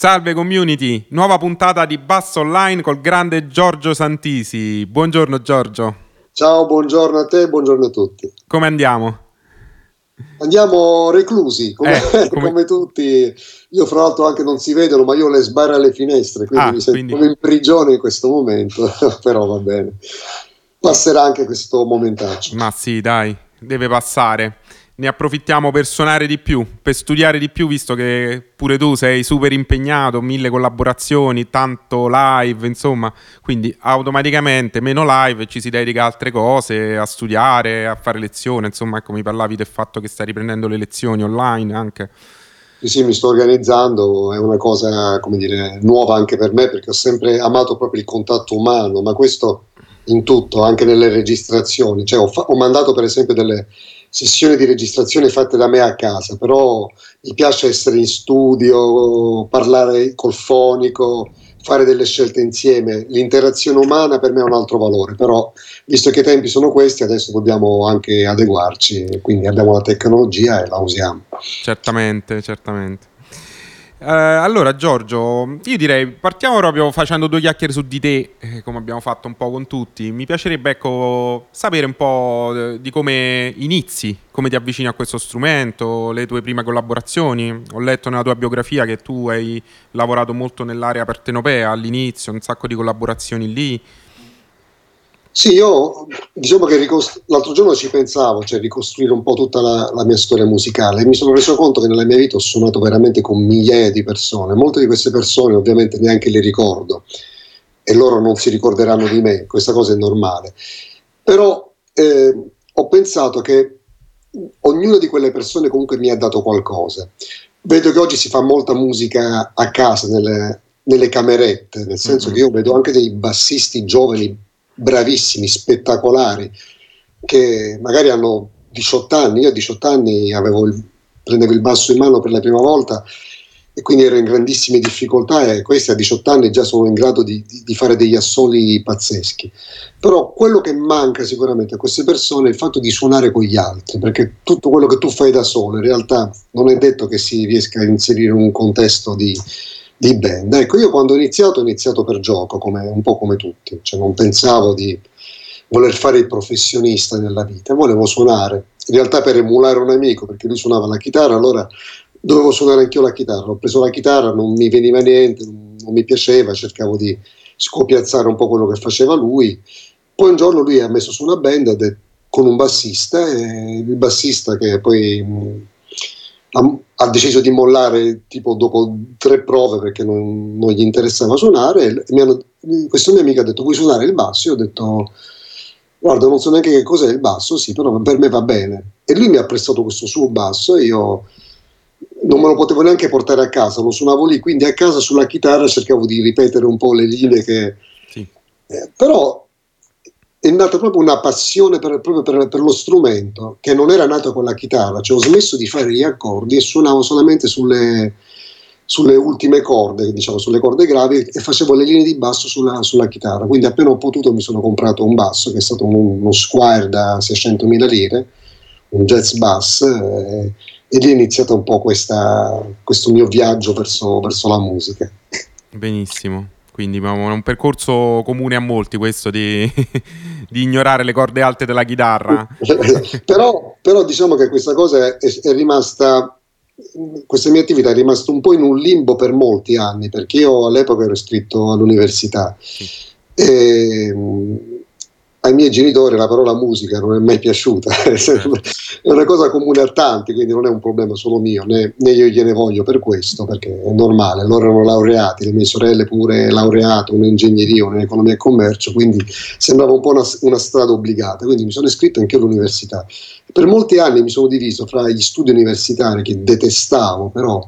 Salve community, nuova puntata di Basso Online col grande Giorgio Santisi. Buongiorno Giorgio. Ciao, buongiorno a te, buongiorno a tutti. Come andiamo? Andiamo reclusi, come, eh, come... come, tutti. Io fra l'altro anche non si vedono, ma io le sbarre alle finestre, quindi ah, mi sento quindi... in prigione in questo momento, però va bene. Passerà anche questo momentaccio. Ma sì, dai, deve passare ne approfittiamo per suonare di più, per studiare di più, visto che pure tu sei super impegnato, mille collaborazioni, tanto live, insomma, quindi automaticamente meno live ci si dedica a altre cose, a studiare, a fare lezioni, insomma, ecco, mi parlavi del fatto che stai riprendendo le lezioni online anche. Sì, sì, mi sto organizzando, è una cosa, come dire, nuova anche per me, perché ho sempre amato proprio il contatto umano, ma questo in tutto, anche nelle registrazioni, cioè ho, fa- ho mandato per esempio delle sessioni di registrazione fatte da me a casa, però mi piace essere in studio, parlare col fonico, fare delle scelte insieme. L'interazione umana per me ha un altro valore, però visto che i tempi sono questi, adesso dobbiamo anche adeguarci, quindi abbiamo la tecnologia e la usiamo. Certamente, certamente. Uh, allora Giorgio, io direi partiamo proprio facendo due chiacchiere su di te, eh, come abbiamo fatto un po' con tutti. Mi piacerebbe ecco, sapere un po' eh, di come inizi, come ti avvicini a questo strumento, le tue prime collaborazioni. Ho letto nella tua biografia che tu hai lavorato molto nell'area partenopea all'inizio, un sacco di collaborazioni lì. Sì, io diciamo che ricost- l'altro giorno ci pensavo, cioè ricostruire un po' tutta la, la, mia storia musicale e mi sono reso conto che nella mia vita ho suonato veramente con migliaia di persone. Molte di queste persone ovviamente neanche le ricordo e loro non si ricorderanno di me, questa cosa è normale. Però eh, ho pensato che ognuna di quelle persone comunque mi ha dato qualcosa. Vedo che oggi si fa molta musica a casa, nelle, nelle camerette, nel senso mm-hmm. che io vedo anche dei bassisti giovani bravissimi, spettacolari, che magari hanno 18 anni, io a 18 anni il, prendevo il basso in mano per la prima volta e quindi ero in grandissime difficoltà e questi a 18 anni già sono in grado di, di, di, fare degli assoli pazzeschi. Però quello che manca sicuramente a queste persone è il fatto di suonare con gli altri, perché tutto quello che tu fai da solo in realtà non è detto che si riesca a inserire in un contesto di, di band. Ecco, io quando ho iniziato ho iniziato per gioco, come, un po' come tutti, cioè non pensavo di voler fare il professionista nella vita, volevo suonare, in realtà per emulare un amico, perché lui suonava la chitarra, allora dovevo suonare anch'io la chitarra, ho preso la chitarra, non mi veniva niente, non mi piaceva, cercavo di scopiazzare un po' quello che faceva lui, poi un giorno lui ha messo su una band con un bassista, e il bassista che poi ha, ha, deciso di mollare tipo dopo tre prove perché non, non gli interessava suonare. Hanno, questo mio amico ha detto: Vuoi suonare il basso? Io ho detto: Guarda, non so neanche che cos'è il basso, sì, però per me va bene. E lui mi ha prestato questo suo basso e io non me lo potevo neanche portare a casa, lo suonavo lì, quindi a casa sulla chitarra cercavo di ripetere un po' le linee che... Sì. Eh, però è nata proprio una passione per, proprio per, per, lo strumento che non era nata con la chitarra, cioè ho smesso di fare gli accordi e suonavo solamente sulle, sulle ultime corde, diciamo sulle corde gravi e facevo le linee di basso sulla, sulla, chitarra, quindi appena ho potuto mi sono comprato un basso che è stato un, uno Squire da 600.000 lire, un jazz bass eh, e lì è iniziato un po' questa, questo mio viaggio verso, verso la musica. Benissimo. Quindi è un percorso comune a molti questo di, di ignorare le corde alte della chitarra. però, però, diciamo che questa cosa è, è, rimasta, questa mia attività è rimasta un po' in un limbo per molti anni, perché io all'epoca ero iscritto all'università. Sì. E, ai miei genitori la parola musica non è mai piaciuta, è una cosa comune a tanti, quindi non è un problema solo mio, né, né, io gliene voglio per questo, perché è normale, loro erano laureati, le mie sorelle pure laureate, un'ingegneria, un'economia e commercio, quindi sembrava un po' una, una strada obbligata, quindi mi sono iscritto anche all'università. Per molti anni mi sono diviso fra gli studi universitari che detestavo, però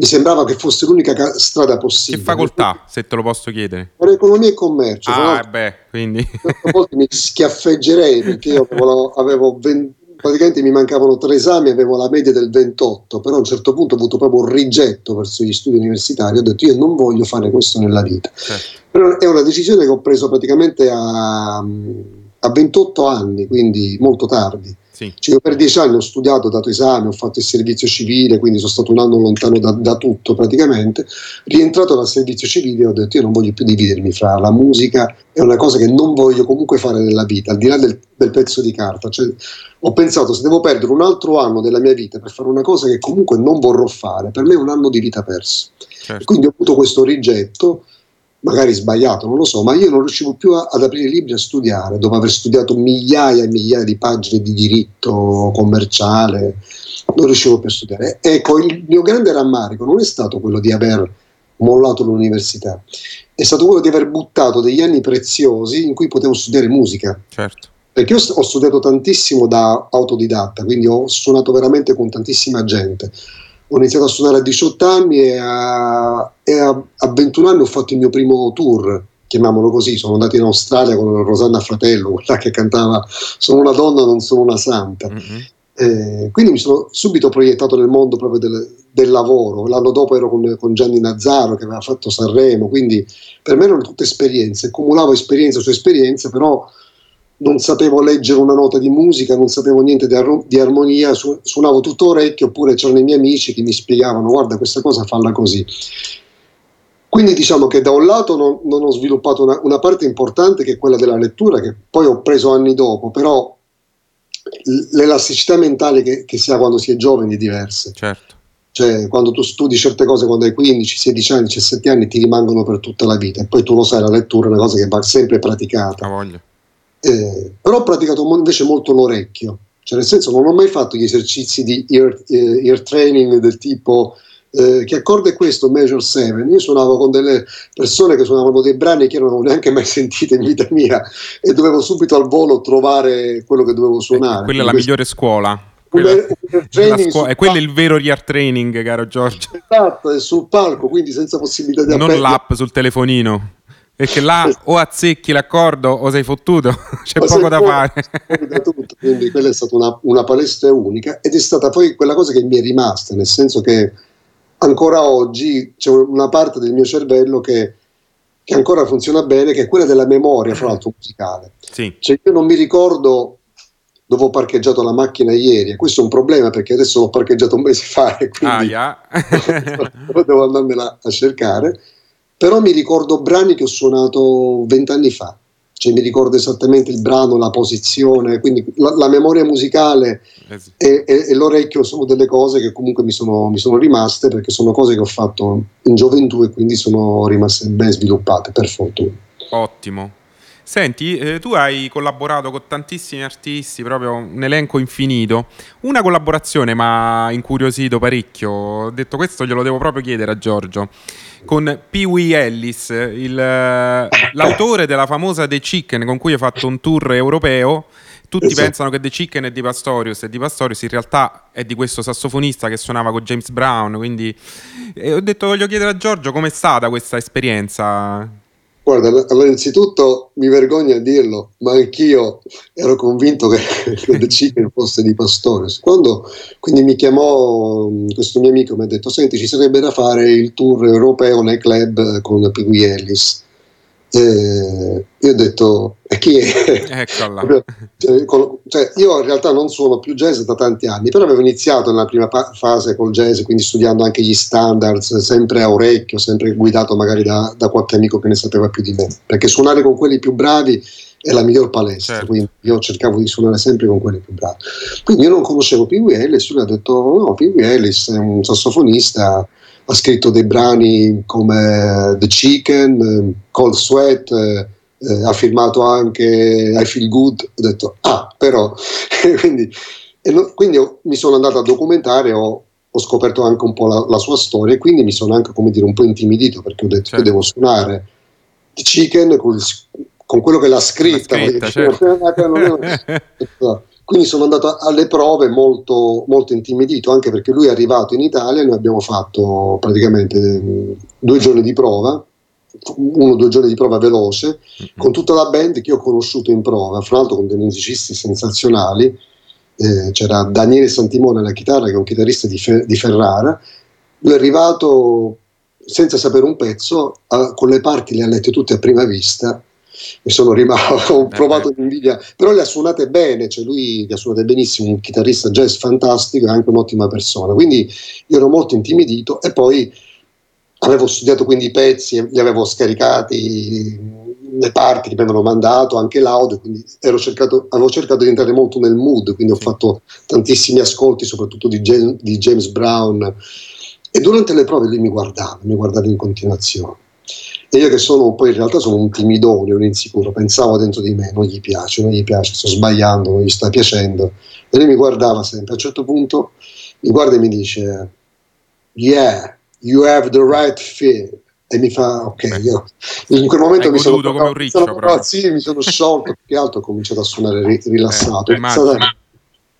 mi sembrava che fosse l'unica ca- strada possibile. Che facoltà, se te lo posso chiedere? Per economia e commercio. Ah, beh, quindi... A volte mi schiaffeggerei perché io avevo, avevo 20, praticamente mi mancavano tre esami, avevo la media del 28, però a un certo punto ho avuto proprio un rigetto verso gli studi universitari, ho detto io non voglio fare questo nella vita. Certo. Però è una decisione che ho preso praticamente a, a 28 anni, quindi molto tardi Sì. Cioè, per dieci anni ho studiato, ho dato esami, ho fatto il servizio civile, quindi sono stato un anno lontano da, da tutto praticamente. Rientrato dal servizio civile ho detto io non voglio più dividermi fra la musica e una cosa che non voglio comunque fare nella vita, al di là del, del pezzo di carta. Cioè, ho pensato se devo perdere un altro anno della mia vita per fare una cosa che comunque non vorrò fare, per me è un anno di vita perso. Certo. Quindi ho avuto questo rigetto magari sbagliato, non lo so, ma io non riuscivo più a, ad aprire i libri a studiare, dopo aver studiato migliaia e migliaia di pagine di diritto commerciale, non riuscivo più a studiare. Ecco, il mio grande rammarico non è stato quello di aver mollato l'università, è stato quello di aver buttato degli anni preziosi in cui potevo studiare musica. Certo. Perché io ho studiato tantissimo da autodidatta, quindi ho suonato veramente con tantissima gente ho iniziato a suonare a 18 anni e a, e a, a 21 anni ho fatto il mio primo tour, chiamiamolo così, sono andato in Australia con Rosanna Fratello, quella che cantava Sono una donna, non sono una santa. Mm-hmm. Eh, quindi mi sono subito proiettato nel mondo proprio del, del lavoro. L'anno dopo ero con, con, Gianni Nazzaro che aveva fatto Sanremo, quindi per me erano tutte esperienze, accumulavo esperienza su esperienza, però non sapevo leggere una nota di musica, non sapevo niente di, ar- di armonia, su- suonavo tutto orecchio, oppure c'erano i miei amici che mi spiegavano guarda questa cosa falla così. Quindi diciamo che da un lato non, non ho sviluppato una, una, parte importante che è quella della lettura, che poi ho preso anni dopo, però l'elasticità mentale che, che si ha quando si è giovani è diversa. Certo. Cioè, quando tu studi certe cose quando hai 15, 16 anni, 17 anni, ti rimangono per tutta la vita. E poi tu lo sai, la lettura è una cosa che va sempre praticata. Eh, però ho praticato invece molto l'orecchio, cioè nel senso non ho mai fatto gli esercizi di ear, eh, ear training del tipo eh, che accordo è questo, Major 7. Io suonavo con delle persone che suonavano dei brani che non avevo neanche mai sentito in vita mia e dovevo subito al volo trovare quello che dovevo suonare. quella è la migliore scuola. Quella, scuola, è quello il vero ear training, caro Giorgio. Esatto, è sul palco, quindi senza possibilità di Non l'app sul telefonino. Perché là o azzecchi l'accordo o sei fottuto, c'è o poco da fare. Tutto. Quindi quella è stata una, una, palestra unica ed è stata poi quella cosa che mi è rimasta, nel senso che ancora oggi c'è una parte del mio cervello che, che ancora funziona bene, che è quella della memoria, fra l'altro musicale. Sì. Cioè io non mi ricordo dove ho parcheggiato la macchina ieri, e questo è un problema perché adesso l'ho parcheggiato un mese fa e quindi ah, yeah. devo andarmela a cercare però mi ricordo brani che ho suonato vent'anni fa, cioè mi ricordo esattamente il brano, la posizione, quindi la, la memoria musicale eh e, e, e, l'orecchio sono delle cose che comunque mi sono, mi sono, rimaste perché sono cose che ho fatto in gioventù e quindi sono rimaste ben sviluppate, per fortuna. Ottimo. Senti, eh, tu hai collaborato con tantissimi artisti, proprio un elenco infinito. Una collaborazione mi ha incuriosito parecchio. Ho detto questo glielo devo proprio chiedere a Giorgio con Pee Wee Ellis, il, l'autore della famosa The Chicken con cui hai fatto un tour europeo. Tutti esatto. pensano che The Chicken è di Pastorius e di Pastorius in realtà è di questo sassofonista che suonava con James Brown. Quindi e ho detto voglio chiedere a Giorgio com'è stata questa esperienza. Guarda, allora innanzitutto mi vergogno a dirlo, ma anch'io ero convinto che, che The Chicken fosse di Pastore. Quando quindi mi chiamò questo mio amico, mi ha detto: Senti, ci sarebbe da fare il tour europeo nei club con Pigui Ellis. E io ho detto, e chi è? Cioè, cioè, io in realtà non suono più jazz da tanti anni, però avevo iniziato nella prima pa- fase col jazz, quindi studiando anche gli standards, sempre a orecchio, sempre guidato magari da, da qualche amico che ne sapeva più di me, perché suonare con quelli più bravi è la miglior palestra, certo. quindi io cercavo di suonare sempre con quelli più bravi. Quindi io non conoscevo Pee Wee Ellis, lui ha detto, no, Pee Wee Ellis è un sassofonista ha scritto dei brani come The Chicken, Cold Sweat, eh, ha firmato anche I Feel Good, ho detto ah però, quindi, no, quindi mi sono andato a documentare, ho, ho scoperto anche un po' la, la, sua storia e quindi mi sono anche come dire un po' intimidito perché ho detto certo. che devo suonare The Chicken con, con quello che l'ha scritta, scritta certo. Quindi sono andato alle prove molto, molto intimidito, anche perché lui è arrivato in Italia, noi abbiamo fatto praticamente due giorni di prova, uno o due giorni di prova veloce, mm-hmm. con tutta la band che ho conosciuto in prova, fra l'altro con dei musicisti sensazionali, eh, c'era Daniele Santimone alla chitarra, che è un chitarrista di, Fe- di Ferrara, lui è arrivato senza sapere un pezzo, a, con le parti le ha lette tutte a prima vista, mi sono rimasto, ho eh provato l'invidia, però le ha suonate bene, cioè lui le ha suonate benissimo, un chitarrista jazz fantastico e anche un'ottima persona, quindi io ero molto intimidito e poi avevo studiato quindi i pezzi, li avevo scaricati, le parti che mi avevano mandato, anche l'audio, quindi cercato, avevo cercato di entrare molto nel mood, quindi ho fatto tantissimi ascolti, soprattutto di, James, di James Brown, e durante le prove lui mi guardava, mi guardava in continuazione. E io che sono poi in realtà sono un timidone, un insicuro, pensavo dentro di me, non gli piace, non gli piace, sto sbagliando, non gli sta piacendo. E lui mi guardava sempre. A un certo punto mi guarda e mi dice, yeah, you have the right feel e mi fa ok io in quel momento mi sono, come un riccio, sono, sì, mi sono sciolto più che altro ho cominciato a suonare rilassato eh,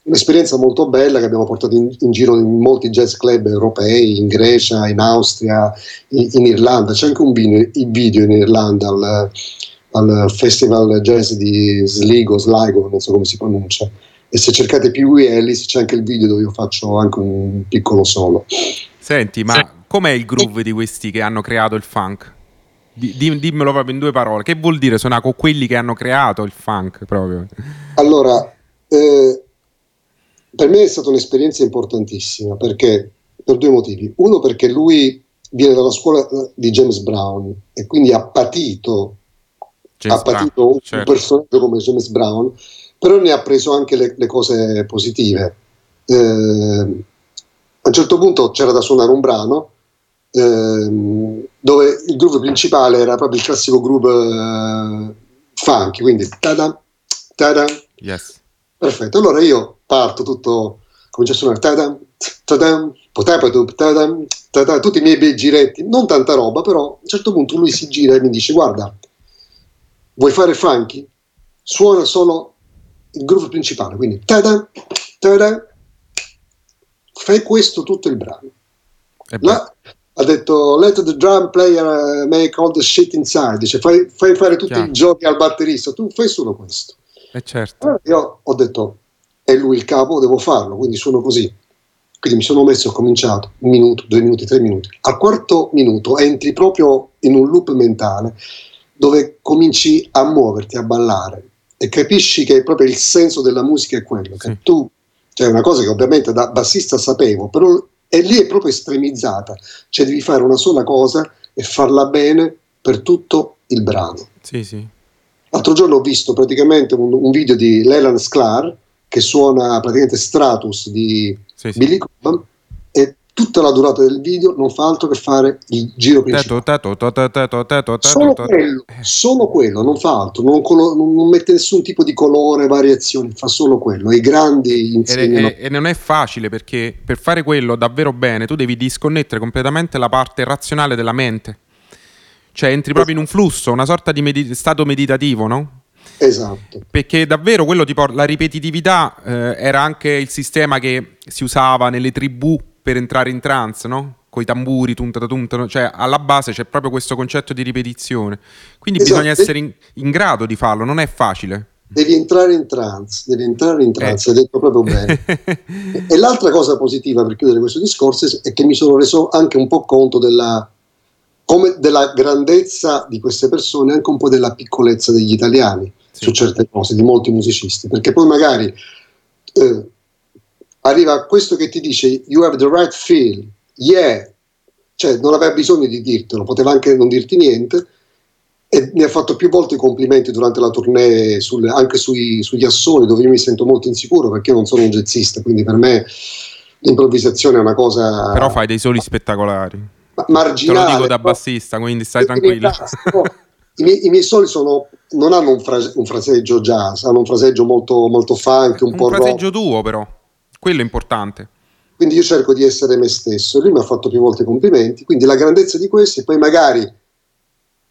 un'esperienza molto bella che abbiamo portato in, in, giro in molti jazz club europei in Grecia, in Austria in, in Irlanda, c'è anche un video, video in Irlanda al, al, festival jazz di Sligo, Sligo, non so come si pronuncia e se cercate più Ellis c'è anche il video dove io faccio anche un piccolo solo senti ma com'è il groove di questi che hanno creato il funk? dimmelo proprio in due parole. Che vuol dire suonare con quelli che hanno creato il funk proprio? Allora, eh, per me è stata un'esperienza importantissima perché per due motivi. Uno perché lui viene dalla scuola eh, di James Brown e quindi ha patito, James ha patito Brown, un certo. personaggio come James Brown, però ne ha preso anche le, le cose positive. Eh, a un certo punto c'era da suonare un brano ehm, dove il groove principale era proprio il classico groove eh, funky, quindi tada, tada. Yes. Perfetto, allora io parto tutto, comincio a suonare tada, tada, tada, tada, tutti i miei bei giretti, non tanta roba, però a un certo punto lui si gira e mi dice guarda, vuoi fare funky? Suona solo il groove principale, quindi tada, tada, fai questo tutto il brano. La, ha detto let the drum player uh, make all the shit inside, dice fai, fai fare tutti Chiaro. i giochi al batterista, tu fai solo questo. Eh certo. Allora io ho detto è lui il capo, devo farlo, quindi sono così. Quindi mi sono messo, ho cominciato un minuto, due minuti, tre minuti. Al quarto minuto entri proprio in un loop mentale dove cominci a muoverti, a ballare e capisci che proprio il senso della musica è quello, sì. che tu, cioè una cosa che ovviamente da bassista sapevo, però e lì è proprio estremizzata, cioè devi fare una sola cosa e farla bene per tutto il brano. Sì, sì. L'altro giorno ho visto praticamente un, un video di Leland Sklar che suona praticamente Stratus di sì, sì. Billy Cobham e tutta la durata del video non fa altro che fare il giro principale. Solo quello, solo quello, non fa altro, non, colo- non, mette nessun tipo di colore, variazioni, fa solo quello. I grandi insegnano... E, e, e non è facile perché per fare quello davvero bene tu devi disconnettere completamente la parte razionale della mente. Cioè entri proprio in un flusso, una sorta di medit- stato meditativo, no? Esatto. Perché davvero quello ti porta, la ripetitività eh, era anche il sistema che si usava nelle tribù per entrare in trance, no? Con i tamburi, tunta tunta, cioè alla base c'è proprio questo concetto di ripetizione. Quindi esatto. bisogna essere in, in, grado di farlo, non è facile. Devi entrare in trance, devi entrare in trance, eh. hai detto proprio bene. e l'altra cosa positiva per chiudere questo discorso è che mi sono reso anche un po' conto della, come della grandezza di queste persone anche un po' della piccolezza degli italiani sì. su certe cose, di molti musicisti, perché poi magari eh, arriva questo che ti dice you have the right feel, yeah, cioè non aveva bisogno di dirtelo, poteva anche non dirti niente e mi ha fatto più volte i complimenti durante la tournée sulle, anche sui, sugli assoni dove io mi sento molto insicuro perché io non sono un jazzista, quindi per me l'improvvisazione è una cosa... Però fai dei soli spettacolari. Marginale. Te lo dico da bassista, quindi stai tranquillo. I miei, I miei, soli sono, non hanno un, frase, un, fraseggio jazz, hanno un fraseggio molto, molto funk, un, un po' rock. Un fraseggio tuo però. Quello è importante. Quindi io cerco di essere me stesso. Lui mi ha fatto più volte complimenti. Quindi la grandezza di questi, poi magari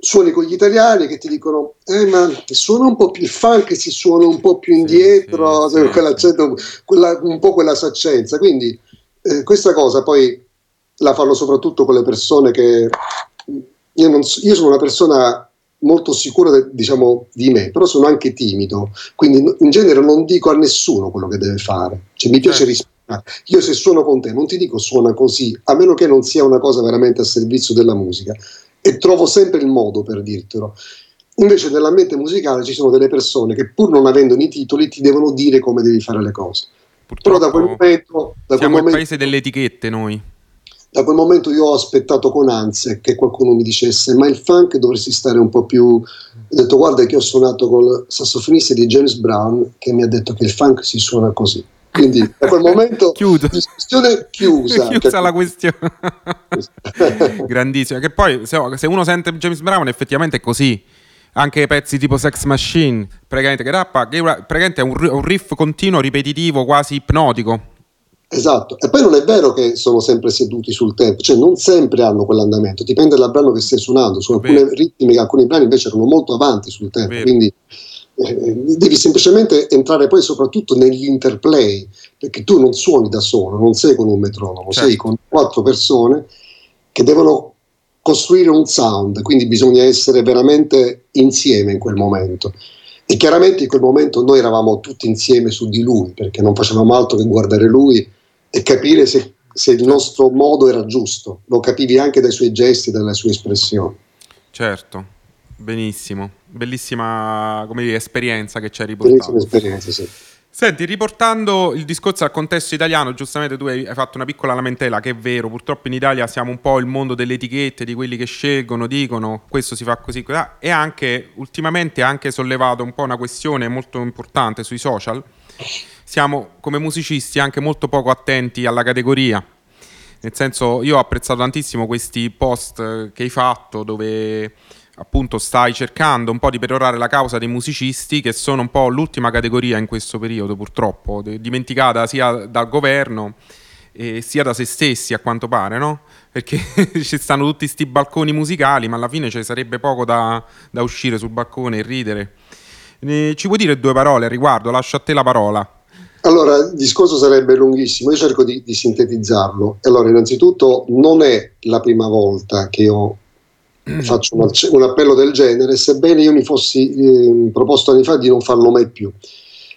suoni con gli italiani che ti dicono eh ma suona un po' più il funk si suona un po' più indietro sì, sì, quell'accento, quella, un po' quella saccenza quindi eh, questa cosa poi la fanno soprattutto con le persone che io, non, io sono una persona molto sicura de, diciamo, di me, però sono anche timido, quindi in genere non dico a nessuno quello che deve fare, cioè, mi piace certo. rispettare. Io se suono con te non ti dico suona così, a meno che non sia una cosa veramente a servizio della musica e trovo sempre il modo per dirtelo. Invece nell'ambiente musicale ci sono delle persone che pur non avendo i titoli ti devono dire come devi fare le cose. Purtroppo Però da quel momento... Da siamo quel momento, il paese delle etichette noi. Da quel momento io ho aspettato con ansia che qualcuno mi dicesse ma il funk dovresti stare un po' più... Ho detto guarda che ho suonato col sassofonista di James Brown che mi ha detto che il funk si suona così. Quindi da quel momento Chiudo. discussione chiusa. chiusa cioè, la questione. Grandissima. Che poi se, uno sente James Brown effettivamente è così anche pezzi tipo Sex Machine, praticamente che rappa, che praticamente è un riff continuo, ripetitivo, quasi ipnotico. Esatto, e poi non è vero che sono sempre seduti sul tempo, cioè non sempre hanno quell'andamento, dipende dal brano che stai suonando, su alcune Vero. ritmiche, alcuni brani invece erano molto avanti sul tempo, Vero. quindi eh, devi semplicemente entrare poi soprattutto nell'interplay, perché tu non suoni da solo, non sei con un metronomo, certo. sei con quattro persone che devono costruire un sound, quindi bisogna essere veramente insieme in quel momento. E chiaramente in quel momento noi eravamo tutti insieme su di lui, perché non facevamo altro che guardare lui e capire se, se il nostro modo era giusto. Lo capivi anche dai suoi gesti dalle sue espressioni. Certo, benissimo. Bellissima dire, esperienza che ci hai riportato. Bellissima esperienza, sì. Senti, riportando il discorso al contesto italiano, giustamente tu hai fatto una piccola lamentela, che è vero, purtroppo in Italia siamo un po' il mondo delle etichette, di quelli che scelgono, dicono questo si fa così, così e anche ultimamente ha anche sollevato un po' una questione molto importante sui social. Siamo come musicisti anche molto poco attenti alla categoria. Nel senso, io ho apprezzato tantissimo questi post che hai fatto dove appunto stai cercando un po' di perorare la causa dei musicisti che sono un po' l'ultima categoria in questo periodo purtroppo, dimenticata sia dal governo eh, sia da se stessi a quanto pare, no? Perché ci stanno tutti questi balconi musicali ma alla fine ci sarebbe poco da, da uscire sul balcone e ridere. Eh, ci puoi dire due parole a riguardo? Lascio a te la parola. Allora, il discorso sarebbe lunghissimo, io cerco di, di sintetizzarlo. Allora, innanzitutto non è la prima volta che io faccio un, un, appello del genere, sebbene io mi fossi eh, proposto anni fa di non farlo mai più.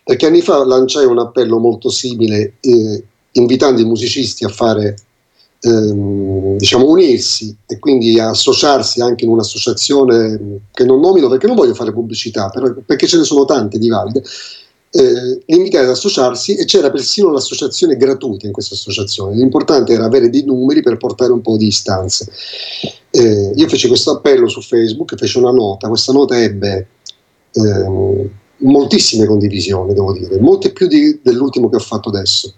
Perché anni fa lanciai un appello molto simile, eh, invitando i musicisti a fare, ehm, diciamo, unirsi e quindi associarsi anche in un'associazione che non nomino perché non voglio fare pubblicità, però, perché ce ne sono tante di valide. Eh, invitai ad associarsi e c'era persino l'associazione gratuita in questa associazione. L'importante era avere dei numeri per portare un po' di istanze. Eh, io feci questo appello su Facebook, feci una nota, questa nota ebbe eh, moltissime condivisioni, devo dire, molte più di, dell'ultimo che ho fatto adesso.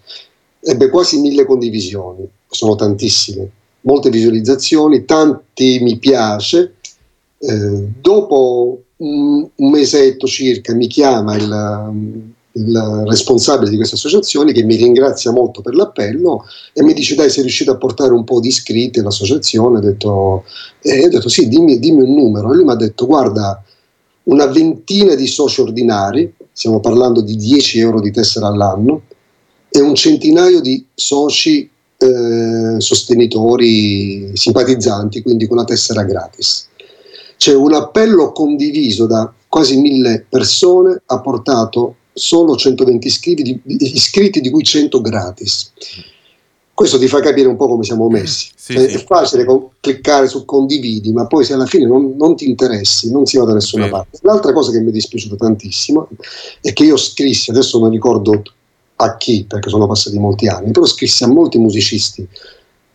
Ebbe quasi mille condivisioni, sono tantissime, molte visualizzazioni, tanti mi piace. Eh, dopo un, un, mesetto circa mi chiama il, il responsabile di questa associazione che mi ringrazia molto per l'appello e mi dice dai sei riuscito a portare un po' di iscritti all'associazione? Ho detto, e ho detto sì dimmi, dimmi un numero. E lui mi ha detto guarda una ventina di soci ordinari stiamo parlando di 10 euro di tessera all'anno e un centinaio di soci eh, sostenitori simpatizzanti quindi con la tessera gratis c'è un appello condiviso da quasi mille persone ha portato solo 120 iscritti di, iscritti, di cui 100 gratis. Questo ti fa capire un po' come siamo messi. Sì, cioè, sì. È facile con, cliccare su condividi, ma poi se alla fine non, non ti interessi, non si va da nessuna Vero. parte. L'altra cosa che mi è dispiaciuta tantissimo è che io scrissi, adesso non ricordo a chi, perché sono passati molti anni, però scrissi a molti musicisti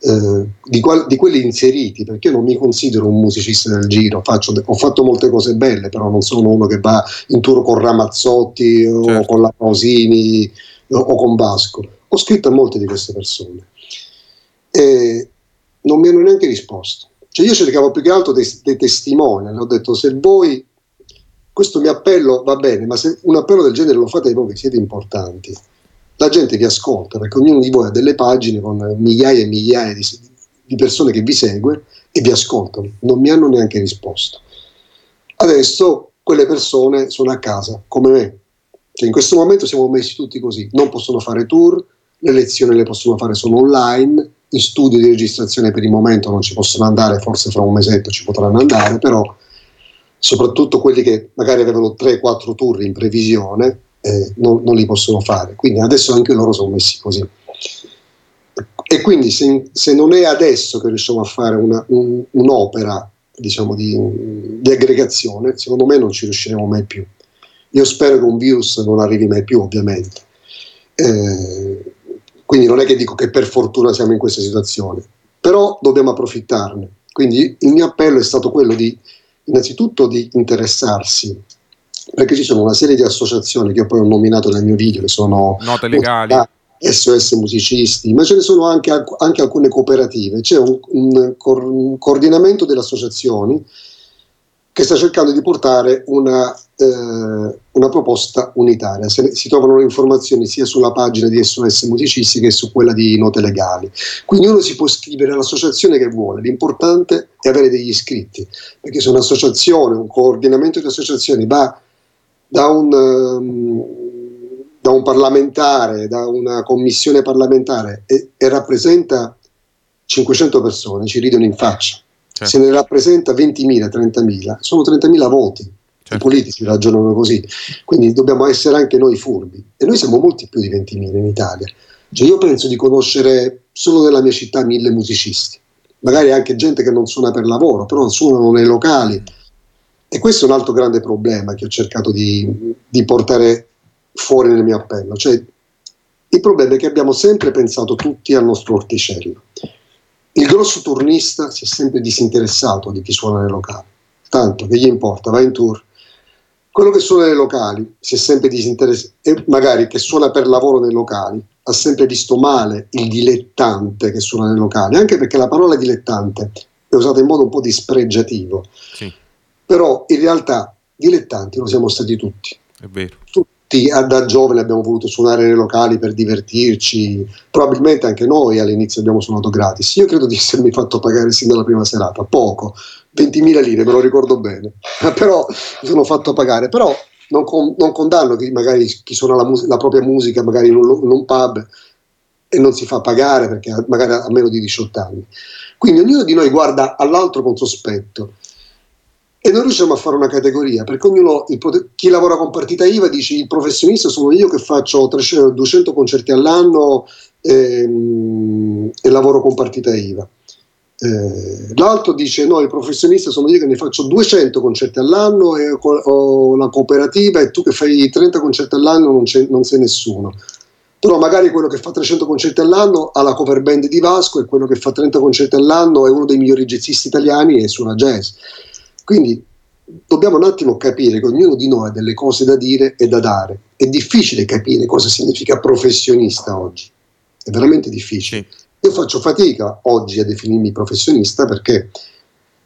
eh, di, qual- di, quelli inseriti, perché io non mi considero un musicista del giro, Faccio, ho fatto molte cose belle, però non sono uno che va in tour con Ramazzotti certo. o con la Pausini o, o con Vasco. Ho scritto a molte di queste persone e non mi hanno neanche risposto. Cioè io cercavo più che altro dei, dei testimoni, ho detto se voi, questo mio appello va bene, ma se un appello del genere lo fate voi che siete importanti, la gente vi ascolta perché ognuno di voi ha delle pagine con migliaia e migliaia di, di persone che vi segue e vi ascoltano, non mi hanno neanche risposto. Adesso quelle persone sono a casa, come me. Cioè in questo momento siamo messi tutti così, non possono fare tour, le lezioni le possono fare solo online, in studio di registrazione per il momento non ci possono andare, forse fra un mesetto ci potranno andare, però soprattutto quelli che magari avevano 3-4 tour in previsione eh, non, non, li possono fare. Quindi adesso anche loro sono messi così. E quindi se, se non è adesso che riusciamo a fare una, un, un'opera diciamo, di, di, aggregazione, secondo me non ci riusciremo mai più. Io spero che un virus non arrivi mai più, ovviamente. Eh, quindi non è che dico che per fortuna siamo in questa situazione, però dobbiamo approfittarne. Quindi il mio appello è stato quello di innanzitutto di interessarsi, perché ci sono una serie di associazioni che io poi ho nominato nel mio video, che sono note legali. SOS musicisti, ma ce ne sono anche, anche alcune cooperative. C'è un, un, un, coordinamento delle associazioni che sta cercando di portare una, eh, una proposta unitaria. Se, si trovano le informazioni sia sulla pagina di SOS musicisti che su quella di note legali. Quindi uno si può iscrivere all'associazione che vuole, l'importante è avere degli iscritti, perché se un'associazione, un coordinamento di associazioni va da un... Um, da un parlamentare, da una commissione parlamentare e, e rappresenta 500 persone, ci ridono in faccia. Certo. Se ne rappresenta 20.000, 30.000, sono 30.000 voti. Certo. I politici ragionano così, quindi dobbiamo essere anche noi furbi. E noi siamo molti più di 20.000 in Italia. Cioè io penso di conoscere solo nella mia città mille musicisti, magari anche gente che non suona per lavoro, però suonano nei locali. E questo è un altro grande problema che ho cercato di, di portare fuori nel mio appello. Cioè, il problema è che abbiamo sempre pensato tutti al nostro orticello. Il grosso turnista si è sempre disinteressato di chi suona nei locali, tanto che gli importa, va in tour. Quello che suona nei locali si è sempre disinteressato, e magari che suona per lavoro nei locali, ha sempre visto male il dilettante che suona nei locali, anche perché la parola dilettante è usata in modo un po' dispregiativo. Sì. Però in realtà dilettanti lo siamo stati tutti. È vero. Tutti tutti da giovani abbiamo voluto suonare nei locali per divertirci, probabilmente anche noi all'inizio abbiamo suonato gratis. Io credo di essermi fatto pagare sin dalla prima serata, poco, 20.000 lire, me lo ricordo bene, però mi sono fatto pagare, però non, con, non condanno chi, magari chi suona la, mus- la, propria musica magari in un, in un pub e non si fa pagare perché magari ha meno di 18 anni. Quindi ognuno di noi guarda all'altro con sospetto e non riusciamo a fare una categoria perché ognuno, il, chi lavora con partita IVA dice il professionista sono io che faccio 300, 200 concerti all'anno e, ehm, e lavoro con partita IVA. Eh, l'altro dice no, il professionista sono io che ne faccio 200 concerti all'anno e ho la cooperativa e tu che fai 30 concerti all'anno non, non sei nessuno. Però magari quello che fa 300 concerti all'anno ha la cover band di Vasco e quello che fa 30 concerti all'anno è uno dei migliori jazzisti italiani e suona jazz. Quindi dobbiamo un attimo capire che ognuno di noi ha delle cose da dire e da dare. È difficile capire cosa significa professionista oggi, è veramente difficile. Io faccio fatica oggi a definirmi professionista perché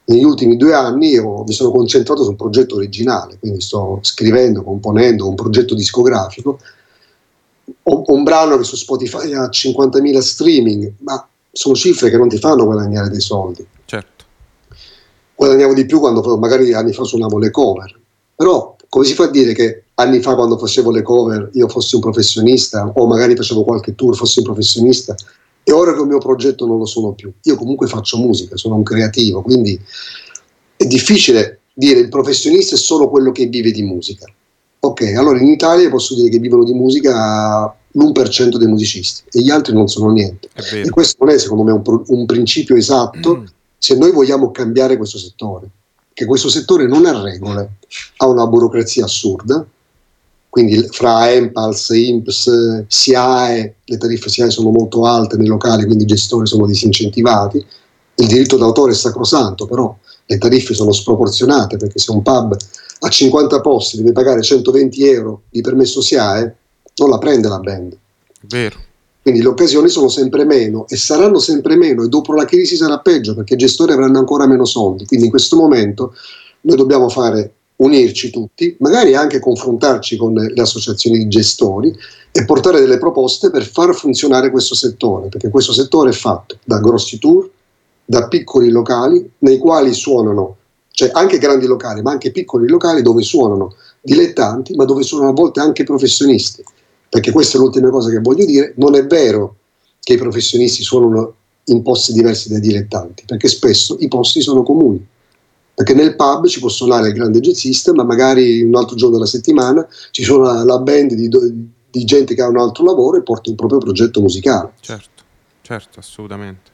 negli ultimi due anni mi sono concentrato su un progetto originale, quindi sto scrivendo, componendo un progetto discografico. Ho un brano che su Spotify ha 50.000 streaming, ma sono cifre che non ti fanno guadagnare dei soldi. Guadagnavo di più quando magari anni fa suonavo le cover. Però come si fa a dire che anni fa quando facevo le cover io fossi un professionista o magari facevo qualche tour fossi un professionista e ora che il mio progetto non lo sono più. Io comunque faccio musica, sono un creativo, quindi è difficile dire il professionista è solo quello che vive di musica. Ok, allora in Italia posso dire che vivono di musica l'1% dei musicisti e gli altri non sono niente. E questo non è secondo me un, un principio esatto mm se noi vogliamo cambiare questo settore, che questo settore non ha regole, ha una burocrazia assurda, quindi fra EMPALS, IMPS, SIAE, le tariffe SIAE sono molto alte nei locali, quindi i gestori sono disincentivati, il diritto d'autore è sacrosanto, però le tariffe sono sproporzionate perché se un pub ha 50 posti deve pagare 120 euro di permesso SIAE, non la prende la band. Vero. Quindi le occasioni sono sempre meno e saranno sempre meno e dopo la crisi sarà peggio perché i gestori avranno ancora meno soldi. Quindi in questo momento noi dobbiamo fare unirci tutti, magari anche confrontarci con le associazioni di gestori e portare delle proposte per far funzionare questo settore, perché questo settore è fatto da grossi tour, da piccoli locali nei quali suonano, cioè anche grandi locali, ma anche piccoli locali dove suonano dilettanti, ma dove suonano a volte anche professionisti perché questa è l'ultima cosa che voglio dire, non è vero che i professionisti suonano in posti diversi dai dilettanti, perché spesso i posti sono comuni. Perché nel pub ci può suonare il grande jazzista, ma magari un altro giorno della settimana ci suona la band di, di gente che ha un altro lavoro e porta un proprio progetto musicale. Certo, certo, assolutamente.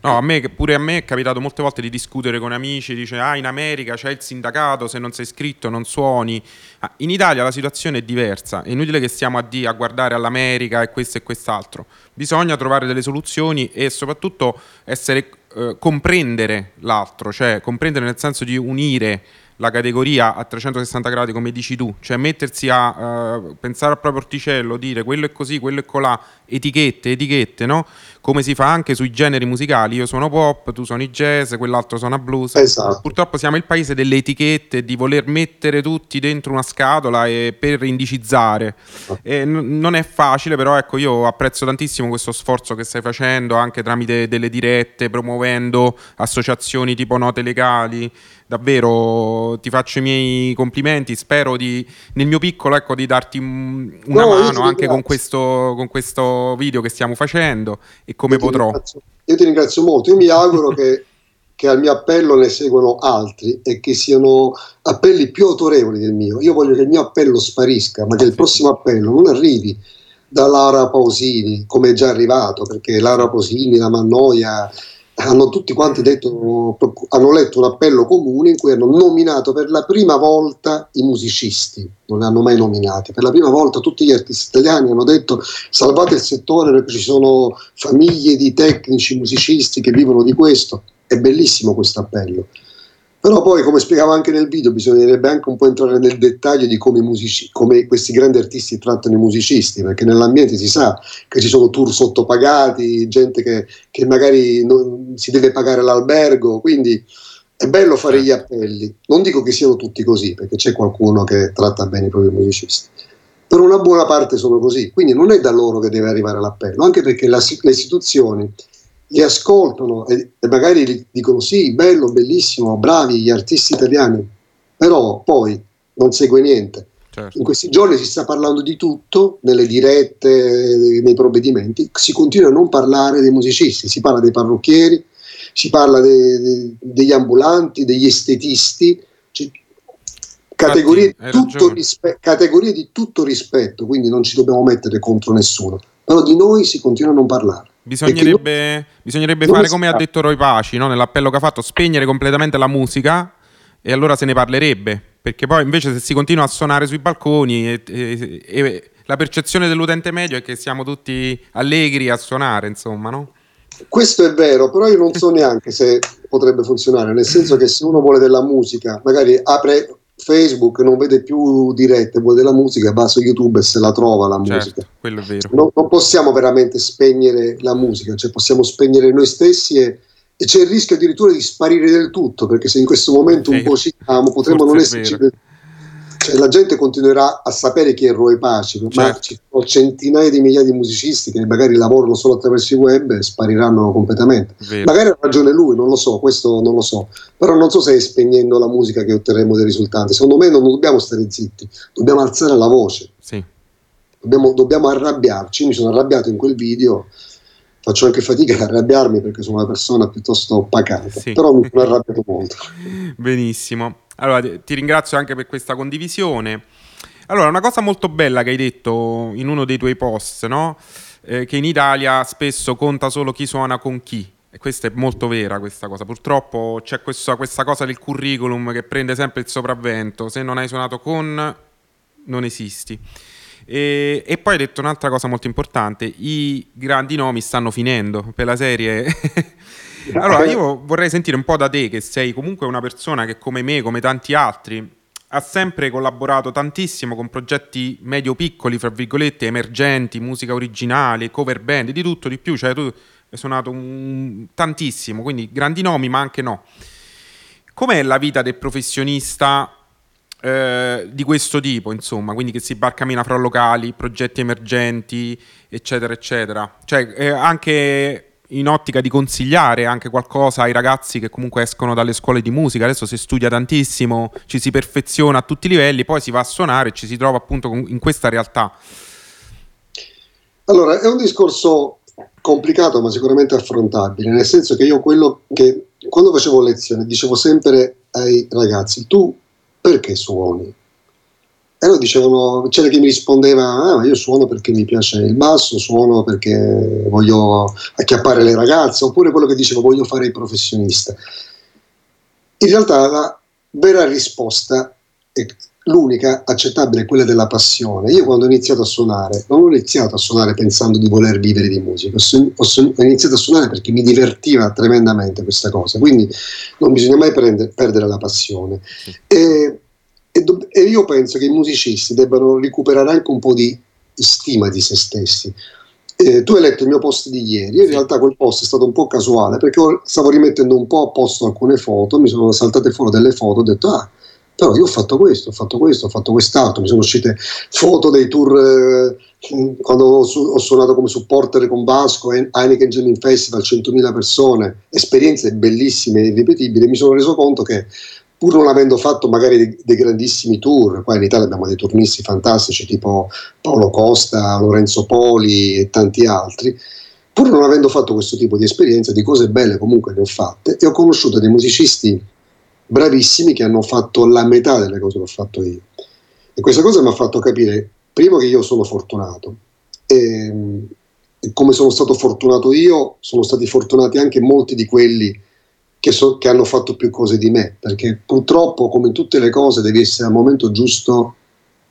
No, a me, pure a me è capitato molte volte di discutere con amici, dice ah in America c'è il sindacato, se non sei iscritto non suoni. Ah, in Italia la situazione è diversa, è inutile che stiamo a, di, a guardare all'America e questo e quest'altro. Bisogna trovare delle soluzioni e soprattutto essere, eh, comprendere l'altro, cioè comprendere nel senso di unire la categoria a 360 gradi come dici tu, cioè mettersi a uh, pensare al proprio orticello, dire quello è così, quello è colà, etichette, etichette, no? Come si fa anche sui generi musicali, io suono pop, tu suoni jazz, quell'altro suona blues. Esatto. Purtroppo siamo il paese delle etichette, di voler mettere tutti dentro una scatola e per indicizzare. E n- non è facile, però ecco, io apprezzo tantissimo questo sforzo che stai facendo anche tramite delle dirette, promuovendo associazioni tipo note legali davvero ti faccio i miei complimenti, spero di, nel mio piccolo ecco, di darti una no, mano anche con questo, con questo, video che stiamo facendo e come io potrò. Io ti ringrazio molto, io mi auguro che, che al mio appello ne seguano altri e che siano appelli più autorevoli del mio. Io voglio che il mio appello sparisca, ma che il prossimo appello non arrivi da Laura Pausini, come è già arrivato, perché Laura Pausini, la Mannoia hanno tutti quanti detto, hanno letto un appello comune in cui hanno nominato per la prima volta i musicisti, non li hanno mai nominati, per la prima volta tutti gli artisti italiani hanno detto salvate il settore perché ci sono famiglie di tecnici, musicisti che vivono di questo, è bellissimo questo appello. Però poi, come spiegavo anche nel video, bisognerebbe anche un po' entrare nel dettaglio di come, musici, come questi grandi artisti trattano i musicisti, perché nell'ambiente si sa che ci sono tour sottopagati, gente che, che magari non, si deve pagare l'albergo, quindi è bello fare gli appelli. Non dico che siano tutti così, perché c'è qualcuno che tratta bene i propri musicisti. Per una buona parte sono così, quindi non è da loro che deve arrivare l'appello, anche perché la, le istituzioni li ascoltano e, e magari gli dicono sì, bello, bellissimo, bravi gli artisti italiani, però poi non segue niente. Certo. In questi giorni si sta parlando di tutto, nelle dirette, nei provvedimenti, si continua a non parlare dei musicisti, si parla dei parrucchieri, si parla de, de, degli ambulanti, degli estetisti, cioè, categorie, rispe- categorie di tutto rispetto, quindi non ci dobbiamo mettere contro nessuno, però di noi si continua a non parlare. Bisognerebbe, non, bisognerebbe fare come ha detto Roy Paci no? nell'appello che ha fatto, spegnere completamente la musica e allora se ne parlerebbe. Perché poi invece se si continua a suonare sui balconi e, e, e la percezione dell'utente medio è che siamo tutti allegri a suonare, insomma, no? Questo è vero, però io non so neanche se potrebbe funzionare, nel senso che se uno vuole della musica, magari apre Facebook non vede più dirette, vuole della musica, va su YouTube e se la trova la certo, musica. Vero. Non, non, possiamo veramente spegnere la musica, cioè possiamo spegnere noi stessi e, e, c'è il rischio addirittura di sparire del tutto, perché se in questo momento un po' ci siamo, potremmo non esserci cioè, la gente continuerà a sapere chi è Roy Paci, certo. ma ci sono centinaia di migliaia di musicisti che magari lavorano solo attraverso il web e spariranno completamente. Vero. Magari ha ragione lui, non lo so, questo non lo so, però non so se è spegnendo la musica che otterremo dei risultati. Secondo me non dobbiamo stare zitti, dobbiamo alzare la voce. Sì. Dobbiamo, dobbiamo arrabbiarci. mi sono arrabbiato in quel video faccio anche fatica ad arrabbiarmi perché sono una persona piuttosto pacata, sì. però mi sono arrabbiato molto. Benissimo. Allora, ti ringrazio anche per questa condivisione. Allora, una cosa molto bella che hai detto in uno dei tuoi post, no? Eh, che in Italia spesso conta solo chi suona con chi. E questa è molto vera questa cosa. Purtroppo c'è questa, questa cosa del curriculum che prende sempre il sopravvento. Se non hai suonato con, non esisti. E, e, poi hai detto un'altra cosa molto importante, i grandi nomi stanno finendo per la serie Allora, io vorrei sentire un po' da te, che sei comunque una persona che come me, come tanti altri, ha sempre collaborato tantissimo con progetti medio-piccoli, fra virgolette, emergenti, musica originale, cover band, di tutto, di più. Cioè, tu hai suonato un... tantissimo, quindi grandi nomi, ma anche no. Com'è la vita del professionista eh, di questo tipo, insomma, quindi che si barcamina fra locali, progetti emergenti, eccetera, eccetera. Cioè, eh, anche in ottica di consigliare anche qualcosa ai ragazzi che comunque escono dalle scuole di musica. Adesso si studia tantissimo, ci si perfeziona a tutti i livelli, poi si va a suonare e ci si trova appunto in questa realtà. Allora, è un discorso complicato ma sicuramente affrontabile, nel senso che io quello che quando facevo lezione dicevo sempre ai ragazzi, tu perché suoni? E loro dicevano, c'era chi mi rispondeva, ah, io suono perché mi piace il basso, suono perché voglio acchiappare le ragazze, oppure quello che diceva voglio fare il professionista. In realtà la vera risposta è l'unica accettabile è quella della passione. Io quando ho iniziato a suonare, non ho iniziato a suonare pensando di voler vivere di musica, ho iniziato a suonare perché mi divertiva tremendamente questa cosa, quindi non bisogna mai prendere, perdere la passione. E, e, do, e io penso che i musicisti debbano recuperare anche un po' di stima di se stessi. Eh, tu hai letto il mio post di ieri, io in realtà quel post è stato un po' casuale perché stavo rimettendo un po' a posto alcune foto, mi sono saltate fuori delle foto, ho detto ah però io ho fatto questo, ho fatto questo, ho fatto quest'altro, mi sono uscite foto dei tour eh, quando ho, su- ho, suonato come supporter con Vasco, Heineken Jamming Festival, 100.000 persone, esperienze bellissime e irripetibili, mi sono reso conto che pur non avendo fatto magari dei, dei, grandissimi tour, qua in Italia abbiamo dei turnisti fantastici tipo Paolo Costa, Lorenzo Poli e tanti altri, pur non avendo fatto questo tipo di esperienza, di cose belle comunque ne ho fatte e ho conosciuto dei musicisti bravissimi che hanno fatto la metà delle cose che ho fatto io. E questa cosa mi ha fatto capire, primo, che io sono fortunato. E, e come sono stato fortunato io, sono stati fortunati anche molti di quelli che, so, che, hanno fatto più cose di me, perché purtroppo, come in tutte le cose, devi essere al momento giusto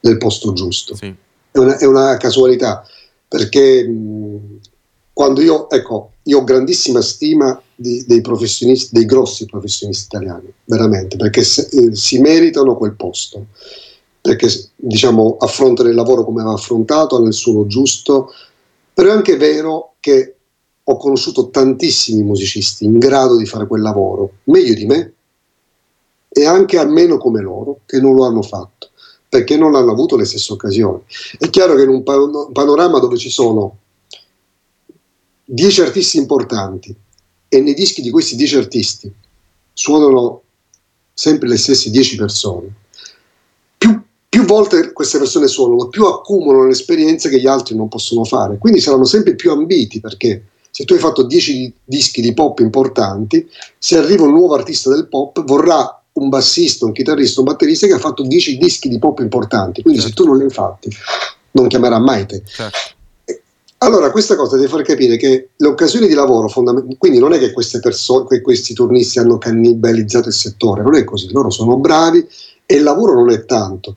nel posto giusto. Sì. È, una, è, una, casualità, perché mh, quando io, ecco, io ho grandissima stima di, dei professionisti, dei grossi professionisti italiani, veramente, perché se, eh, si meritano quel posto, perché diciamo affrontano il lavoro come va affrontato, nel suo giusto, però è anche vero che ho conosciuto tantissimi musicisti in grado di fare quel lavoro, meglio di me, e anche almeno come loro, che non lo hanno fatto, perché non hanno avuto le stesse occasioni. È chiaro che in un panorama dove ci sono dieci artisti importanti, e nei dischi di questi dieci artisti suonano sempre le stesse dieci persone. Più, più volte queste persone suonano, più accumulano l'esperienza che gli altri non possono fare. Quindi saranno sempre più ambiti perché se tu hai fatto dieci dischi di pop importanti, se arriva un nuovo artista del pop, vorrà un bassista, un chitarrista, un batterista che ha fatto dieci dischi di pop importanti. Quindi certo. se tu non li hai fatti, non chiamerà mai te. Certo. Allora, questa cosa deve far capire che le occasioni di lavoro, fondament- quindi non è che queste persone, questi turnisti hanno cannibalizzato il settore, non è così, loro sono bravi e il lavoro non è tanto.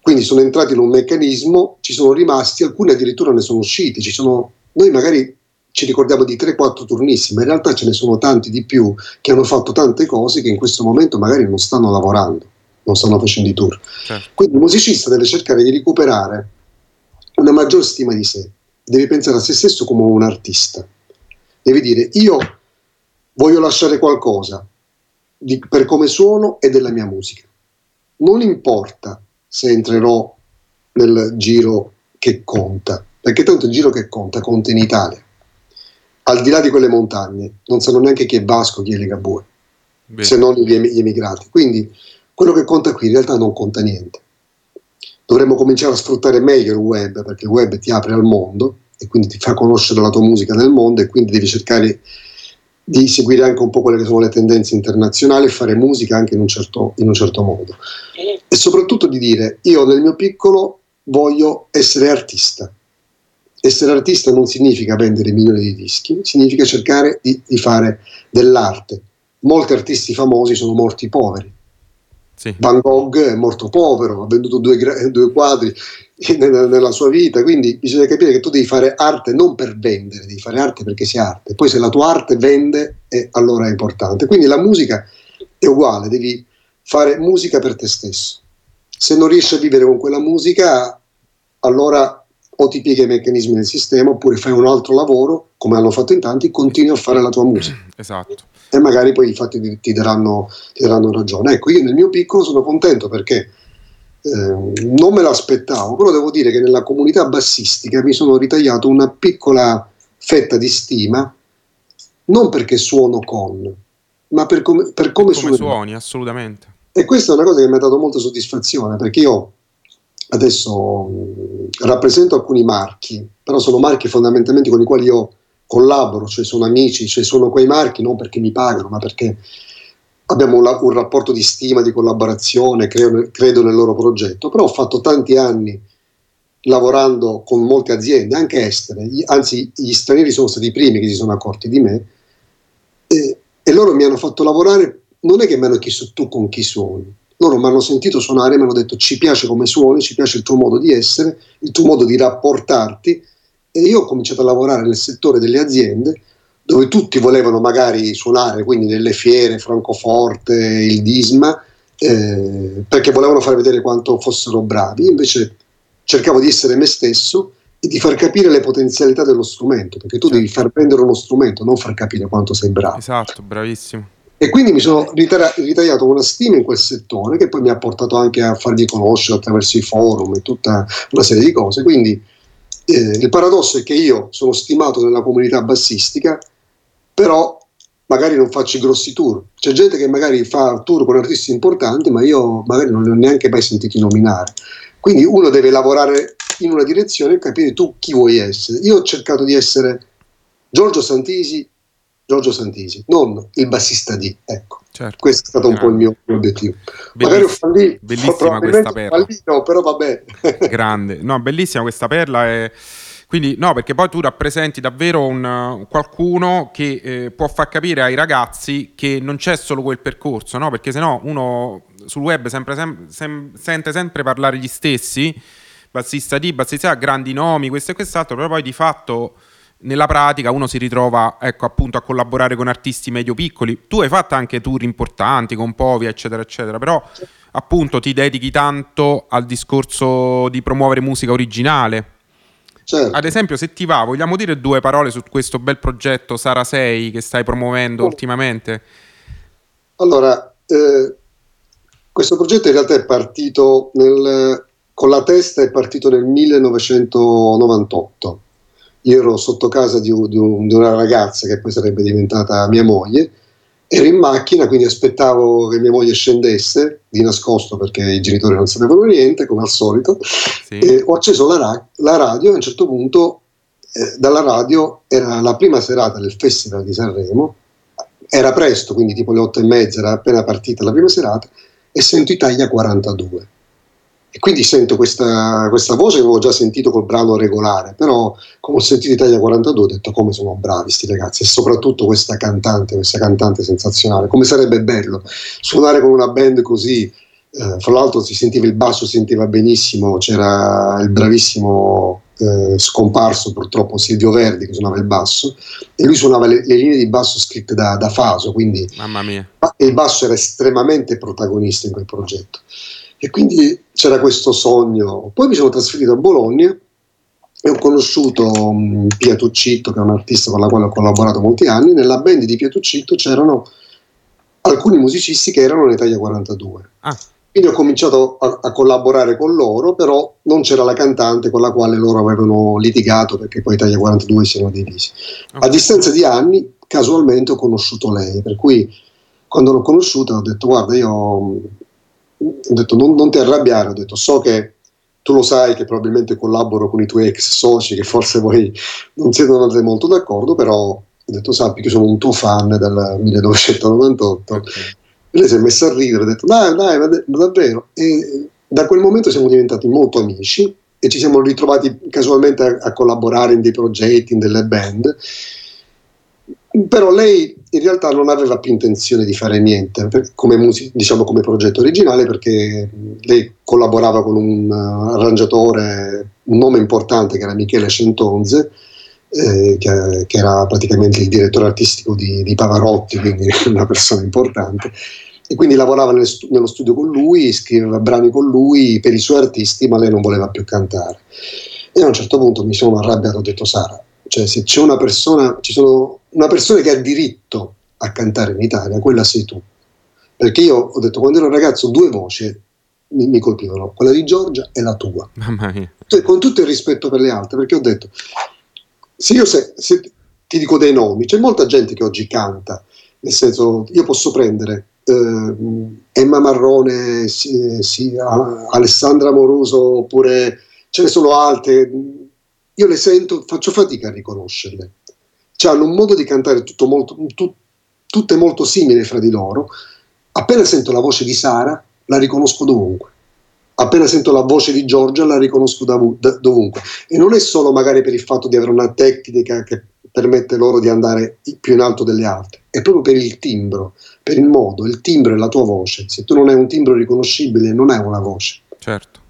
Quindi sono entrati in un meccanismo, ci sono rimasti, alcuni addirittura ne sono usciti. Sono, noi magari ci ricordiamo di 3-4 turnisti, ma in realtà ce ne sono tanti di più che hanno fatto tante cose che in questo momento magari non stanno lavorando, non stanno facendo i tour. Certo. Quindi il musicista deve cercare di recuperare una maggior stima di sé devi pensare a se stesso come un artista. Devi dire io voglio lasciare qualcosa di, per come suono e della mia musica. Non importa se entrerò nel giro che conta, perché tanto il giro che conta conta in Italia. Al di là di quelle montagne, non sanno neanche chi è Vasco, chi è Ligabue, se non gli, gli emigrati. Quindi quello che conta qui in realtà non conta niente dovremmo cominciare a sfruttare meglio il web perché il web ti apre al mondo e quindi ti fa conoscere la tua musica nel mondo e quindi devi cercare di seguire anche un po' quelle che sono le tendenze internazionali e fare musica anche in un certo, in un certo modo. E soprattutto di dire, io nel mio piccolo voglio essere artista. Essere artista non significa vendere milioni di dischi, significa cercare di, di fare dell'arte. Molti artisti famosi sono morti poveri, sì. Van Gogh è morto povero, ha venduto due, due quadri nella, nella, sua vita, quindi bisogna capire che tu devi fare arte non per vendere, devi fare arte perché sia arte. Poi se la tua arte vende, eh, allora è importante. Quindi la musica è uguale, devi fare musica per te stesso. Se non riesci a vivere con quella musica, allora o ti pieghi i meccanismi del sistema oppure fai un altro lavoro, come hanno fatto in tanti, continui a fare la tua musica. Esatto e magari poi infatti ti, ti, daranno, ti daranno ragione. Ecco, io nel mio piccolo sono contento perché eh, non me l'aspettavo, però devo dire che nella comunità bassistica mi sono ritagliato una piccola fetta di stima, non perché suono con, ma per come, per come, come suoni, assolutamente. E questa è una cosa che mi ha dato molta soddisfazione, perché io adesso mh, rappresento alcuni marchi, però sono marchi fondamentalmente con i quali io collaboro, cioè sono amici, cioè sono quei marchi non perché mi pagano, ma perché abbiamo un, un, rapporto di stima, di collaborazione, credo, credo nel loro progetto, però ho fatto tanti anni lavorando con molte aziende, anche estere, anzi gli stranieri sono stati i primi che si sono accorti di me e, e loro mi hanno fatto lavorare, non è che mi hanno chiesto tu con chi suoni, loro mi hanno sentito suonare e mi hanno detto ci piace come suoni, ci piace il tuo modo di essere, il tuo modo di rapportarti e io ho cominciato a lavorare nel settore delle aziende dove tutti volevano magari suonare, quindi nelle fiere, Francoforte, il Disma, eh, perché volevano far vedere quanto fossero bravi, invece cercavo di essere me stesso e di far capire le potenzialità dello strumento, perché tu certo. devi far prendere uno strumento, non far capire quanto sei bravo. Esatto, bravissimo. E quindi mi sono ritagliato una stima in quel settore che poi mi ha portato anche a fargli conoscere attraverso i forum e tutta una serie di cose. Quindi eh, il paradosso è che io sono stimato nella comunità bassistica, però magari non faccio i grossi tour. C'è gente che magari fa tour con artisti importanti, ma io magari non li ho neanche mai sentiti nominare. Quindi uno deve lavorare in una direzione e capire tu chi vuoi essere. Io ho cercato di essere Giorgio Santisi, Giorgio Santisi, non il bassista di, ecco. Certo. Questo è stato un po' il mio, obiettivo. Belliss- Magari ho fallito, bellissima questa perla. Fallito, però vabbè. Grande, no, bellissima questa perla. E... Quindi no, perché poi tu rappresenti davvero un, qualcuno che eh, può far capire ai ragazzi che non c'è solo quel percorso, no? Perché sennò uno sul web sempre, sem- sem- sente sempre parlare gli stessi, bassista di, bassista A, grandi nomi, questo e quest'altro, però poi di fatto nella pratica uno si ritrova ecco, appunto a collaborare con artisti medio-piccoli. Tu hai fatto anche tour importanti con Povia, eccetera, eccetera, però appunto ti dedichi tanto al discorso di promuovere musica originale. Certo. Ad esempio, se ti va, vogliamo dire due parole su questo bel progetto Sara 6 che stai promuovendo oh. ultimamente? Allora, eh, questo progetto in realtà è partito nel, con la testa, è partito nel 1998. Io ero sotto casa di, di, un, di una ragazza che poi sarebbe diventata mia moglie, ero in macchina, quindi aspettavo che mia moglie scendesse di nascosto perché i genitori non sapevano niente, come al solito. Sì. E ho acceso la, ra- la, radio e a un certo punto eh, dalla radio era la prima serata del Festival di Sanremo, era presto, quindi tipo le otto e mezza, era appena partita la prima serata, e sento Italia 42. E quindi sento questa, questa voce che avevo già sentito col brano regolare, però come ho sentito Italia 42 ho detto come sono bravi questi ragazzi e soprattutto questa cantante, questa cantante sensazionale, come sarebbe bello suonare con una band così, eh, fra l'altro si sentiva il basso, si sentiva benissimo, c'era il bravissimo eh, scomparso purtroppo Silvio Verdi che suonava il basso e lui suonava le, le linee di basso scritte da, da Faso, quindi Mamma mia. il basso era estremamente protagonista in quel progetto. E quindi c'era questo sogno. Poi mi sono trasferito a Bologna e ho conosciuto um, Pia Tuccitto, che è un artista con la quale ho collaborato molti anni. Nella band di Pia Tuccitto c'erano alcuni musicisti che erano in Italia 42. Ah. Quindi ho cominciato a, a, collaborare con loro, però non c'era la cantante con la quale loro avevano litigato perché poi Italia 42 si erano divisi. Okay. A distanza di anni, casualmente ho conosciuto lei, per cui quando l'ho conosciuta ho detto guarda io ho detto non, non ti arrabbiare, ho detto so che tu lo sai che probabilmente collaboro con i tuoi ex soci che forse voi non siete andati molto d'accordo, però ho detto sappi che sono un tuo fan del 1998. Okay lei si è messa a ridere, ha detto dai, dai, ma, davvero. E da quel momento siamo diventati molto amici e ci siamo ritrovati casualmente a, a collaborare in dei progetti, in delle band. Però lei in realtà non aveva più intenzione di fare niente come, music, diciamo, come progetto originale perché lei collaborava con un uh, arrangiatore, un nome importante che era Michele Centonze, eh, che, che, era praticamente il direttore artistico di, di Pavarotti, quindi una persona importante e quindi lavorava nel, nello studio con lui, scriveva brani con lui per i suoi artisti, ma lei non voleva più cantare. E a un certo punto mi sono arrabbiato, ho detto Sara, cioè se c'è una persona, ci sono una persona che ha diritto a cantare in Italia, quella sei tu. Perché io ho detto quando ero ragazzo due voci mi, mi colpivano, quella di Giorgia e la tua. Mamma mia. Con tutto il rispetto per le altre, perché ho detto, se io se, se ti dico dei nomi, c'è molta gente che oggi canta, nel senso io posso prendere eh, Emma Marrone, sì, sì, Alessandra Moroso, oppure ce ne sono altre, io le sento, faccio fatica a riconoscerle. Cioè, hanno un modo di cantare tutto molto, tu, tutte molto simili fra di loro, appena sento la voce di Sara la riconosco dovunque. Appena sento la voce di Giorgia la riconosco da, dovunque. E non è solo magari per il fatto di avere una tecnica che permette loro di andare più in alto delle altre, è proprio per il timbro, per il modo, il timbro è la tua voce. Se tu non hai un timbro riconoscibile, non hai una voce. Certo.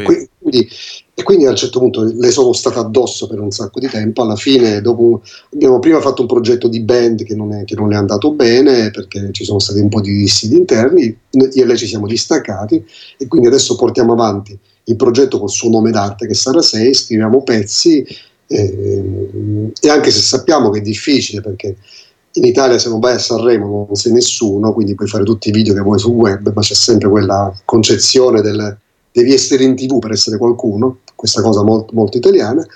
E quindi, e quindi, a un certo punto le sono stato addosso per un sacco di tempo. Alla fine, dopo, abbiamo prima fatto un progetto di band che non, è, che non è andato bene perché ci sono stati un po' di dissidi interni. Io e lei ci siamo distaccati e quindi adesso portiamo avanti il progetto col suo nome d'arte che sarà 6, scriviamo pezzi eh, e anche se sappiamo che è difficile perché in Italia se non vai a Sanremo non sei nessuno, quindi puoi fare tutti i video che vuoi sul web, ma c'è sempre quella concezione del devi essere in tv per essere qualcuno, questa cosa molto, molto italiana.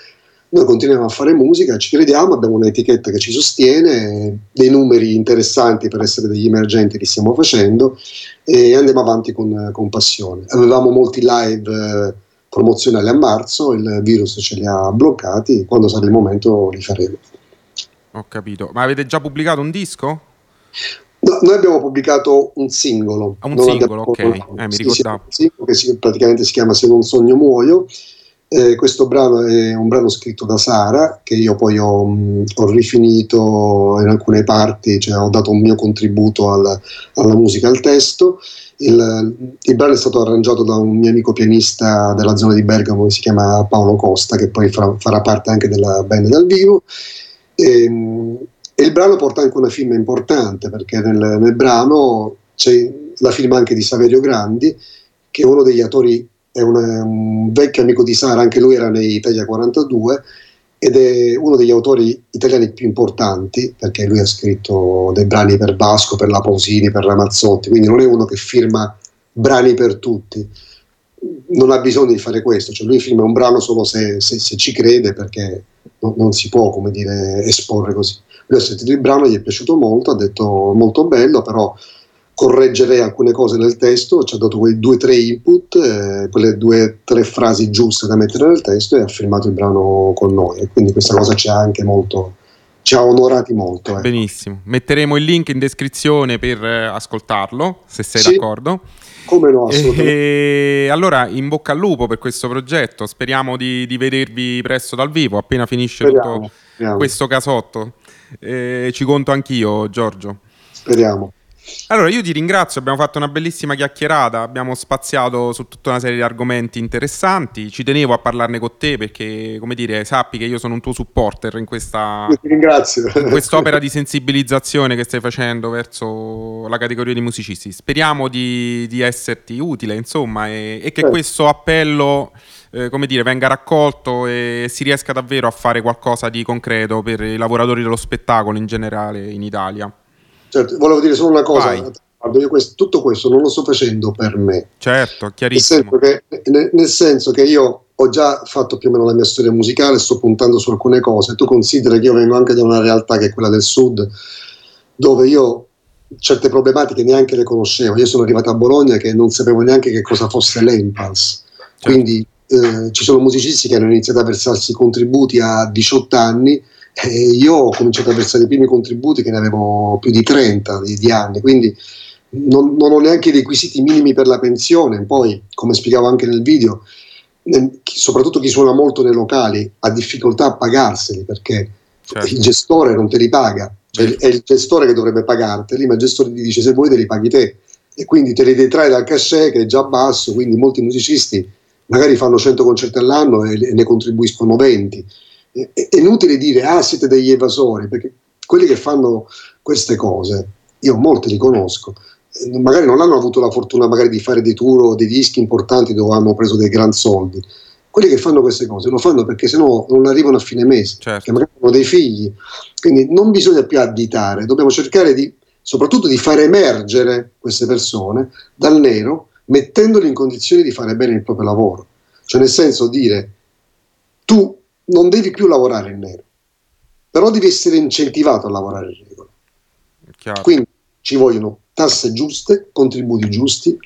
Noi continuiamo a fare musica, ci crediamo, abbiamo un'etichetta che ci sostiene, dei numeri interessanti per essere degli emergenti che stiamo facendo e andiamo avanti con, con passione. Avevamo molti live eh, promozionali a marzo, il virus ce li ha bloccati, quando sarà il momento li faremo. Ho capito, ma avete già pubblicato un disco? No, noi abbiamo pubblicato un singolo. Ah, un singolo, ok, eh, mi sì, ricordavo. Sì, un singolo che si, praticamente si chiama Se non sogno muoio. Eh, questo brano è un brano scritto da Sara, che io poi ho, mh, ho rifinito in alcune parti, cioè ho dato un mio contributo alla, alla musica, al testo. Il, il, brano è stato arrangiato da un mio amico pianista della zona di Bergamo che si chiama Paolo Costa, che poi fra, farà parte anche della band dal vivo. E, ehm, e il brano porta anche una firma importante, perché nel, nel brano c'è la firma anche di Saverio Grandi, che è uno degli attori, è una, un vecchio amico di Sara, anche lui era nei Italia 42, ed è uno degli autori italiani più importanti, perché lui ha scritto dei brani per Vasco, per La Pausini, per Ramazzotti, quindi non è uno che firma brani per tutti. Non ha bisogno di fare questo, cioè lui firma un brano solo se, se, se ci crede, perché non, non si può, dire, esporre così. Lui ha sentito il brano, gli è piaciuto molto, ha detto molto bello, però correggerei alcune cose nel testo, ci ha dato quei due o tre input, eh, quelle due o tre frasi giuste da mettere nel testo e ha firmato il brano con noi. E quindi questa cosa ci ha anche molto, ci ha onorati molto. Ecco. Benissimo, metteremo il link in descrizione per eh, ascoltarlo, se sei sì. d'accordo. Come no, assolutamente. E allora in bocca al lupo per questo progetto, speriamo di, di vedervi presto dal vivo, appena finisce speriamo, tutto speriamo. questo casotto. Eh, ci conto anch'io, Giorgio. Speriamo. Allora, io ti ringrazio, abbiamo fatto una bellissima chiacchierata, abbiamo spaziato su tutta una serie di argomenti interessanti, ci tenevo a parlarne con te perché, come dire, sappi che io sono un tuo supporter in questa in quest'opera di sensibilizzazione che stai facendo verso la categoria di musicisti. Speriamo di, di esserti utile, insomma, e, e che eh. questo appello eh, come dire, venga raccolto e si riesca davvero a fare qualcosa di concreto per i lavoratori dello spettacolo in generale in Italia. Certo, volevo dire solo una cosa. Questo, tutto questo non lo sto facendo per me. Certo, chiarissimo. Nel senso, che, nel senso che io ho già fatto più o meno la mia storia musicale, sto puntando su alcune cose. Tu consideri che io vengo anche da una realtà che è quella del sud, dove io certe problematiche neanche le conoscevo. Io sono arrivato a Bologna che non sapevo neanche che cosa fosse l'Empals. Certo. Quindi eh, ci sono musicisti che hanno iniziato a versarsi contributi a 18 anni e io ho cominciato a versare i primi contributi che ne avevo più di 30 di, di anni, quindi non, non, ho neanche i requisiti minimi per la pensione. Poi, come spiegavo anche nel video, nel, soprattutto chi suona molto nei locali ha difficoltà a pagarseli perché certo. il gestore non te li paga, cioè è il gestore che dovrebbe pagarteli, ma il gestore ti dice se vuoi te li paghi te e quindi te li detrae dal cachet che è già basso, quindi molti musicisti magari fanno 100 concerti all'anno e, ne contribuiscono 20. È, inutile dire ah siete degli evasori, perché quelli che fanno queste cose, io molti li conosco, eh, magari non hanno avuto la fortuna magari di fare dei tour o dei dischi importanti dove hanno preso dei gran soldi. Quelli che fanno queste cose lo fanno perché sennò non arrivano a fine mese, certo. che magari hanno dei figli. Quindi non bisogna più additare, dobbiamo cercare di, soprattutto di far emergere queste persone dal nero mettendoli in condizioni di fare bene il proprio lavoro. Cioè nel senso dire tu non devi più lavorare in nero, però devi essere incentivato a lavorare in regola. Chiaro. Quindi ci vogliono tasse giuste, contributi giusti,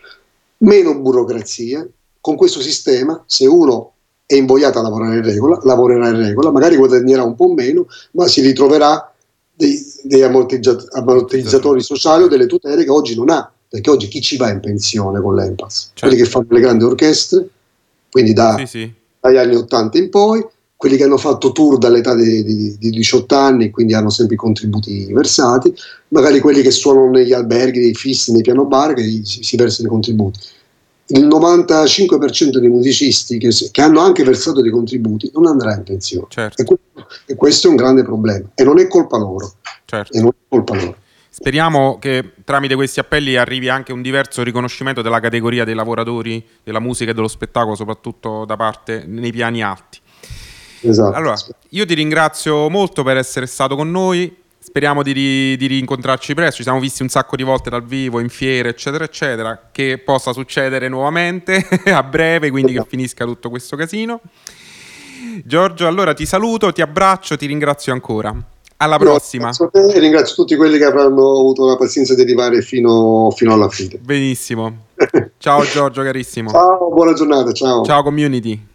meno burocrazia. Con questo sistema, se uno è invogliato a lavorare in regola, lavorerà in regola, magari guadagnerà un po' meno, ma si ritroverà dei, dei ammortizzatori sociali o delle tutele che oggi non ha perché oggi chi ci va in pensione con l'Empass? Certo. Quelli che fanno le grandi orchestre, quindi da, sì, sì. dagli anni 80 in poi, quelli che hanno fatto tour dall'età di, di, di, 18 anni, quindi hanno sempre i contributi versati, magari quelli che suonano negli alberghi, nei fissi, nei piano bar, che si, si versano i contributi. Il 95% dei musicisti che, che, hanno anche versato dei contributi non andrà in pensione. Certo. E, questo, e, questo, è un grande problema. E non è colpa loro. Certo. E non è colpa loro. Speriamo che tramite questi appelli arrivi anche un diverso riconoscimento della categoria dei lavoratori della musica e dello spettacolo, soprattutto da parte nei piani alti. Esatto. Allora, io ti ringrazio molto per essere stato con noi. Speriamo di, ri- di rincontrarci presto. Ci siamo visti un sacco di volte dal vivo, in fiere, eccetera, eccetera. Che possa succedere nuovamente a breve, quindi che esatto. finisca tutto questo casino. Giorgio, allora ti saluto, ti abbraccio, ti ringrazio ancora. Alla prossima. e ringrazio tutti quelli che avranno avuto la pazienza di arrivare fino, fino alla fine. Benissimo. Ciao Giorgio, carissimo. Ciao, buona giornata. Ciao. Ciao community.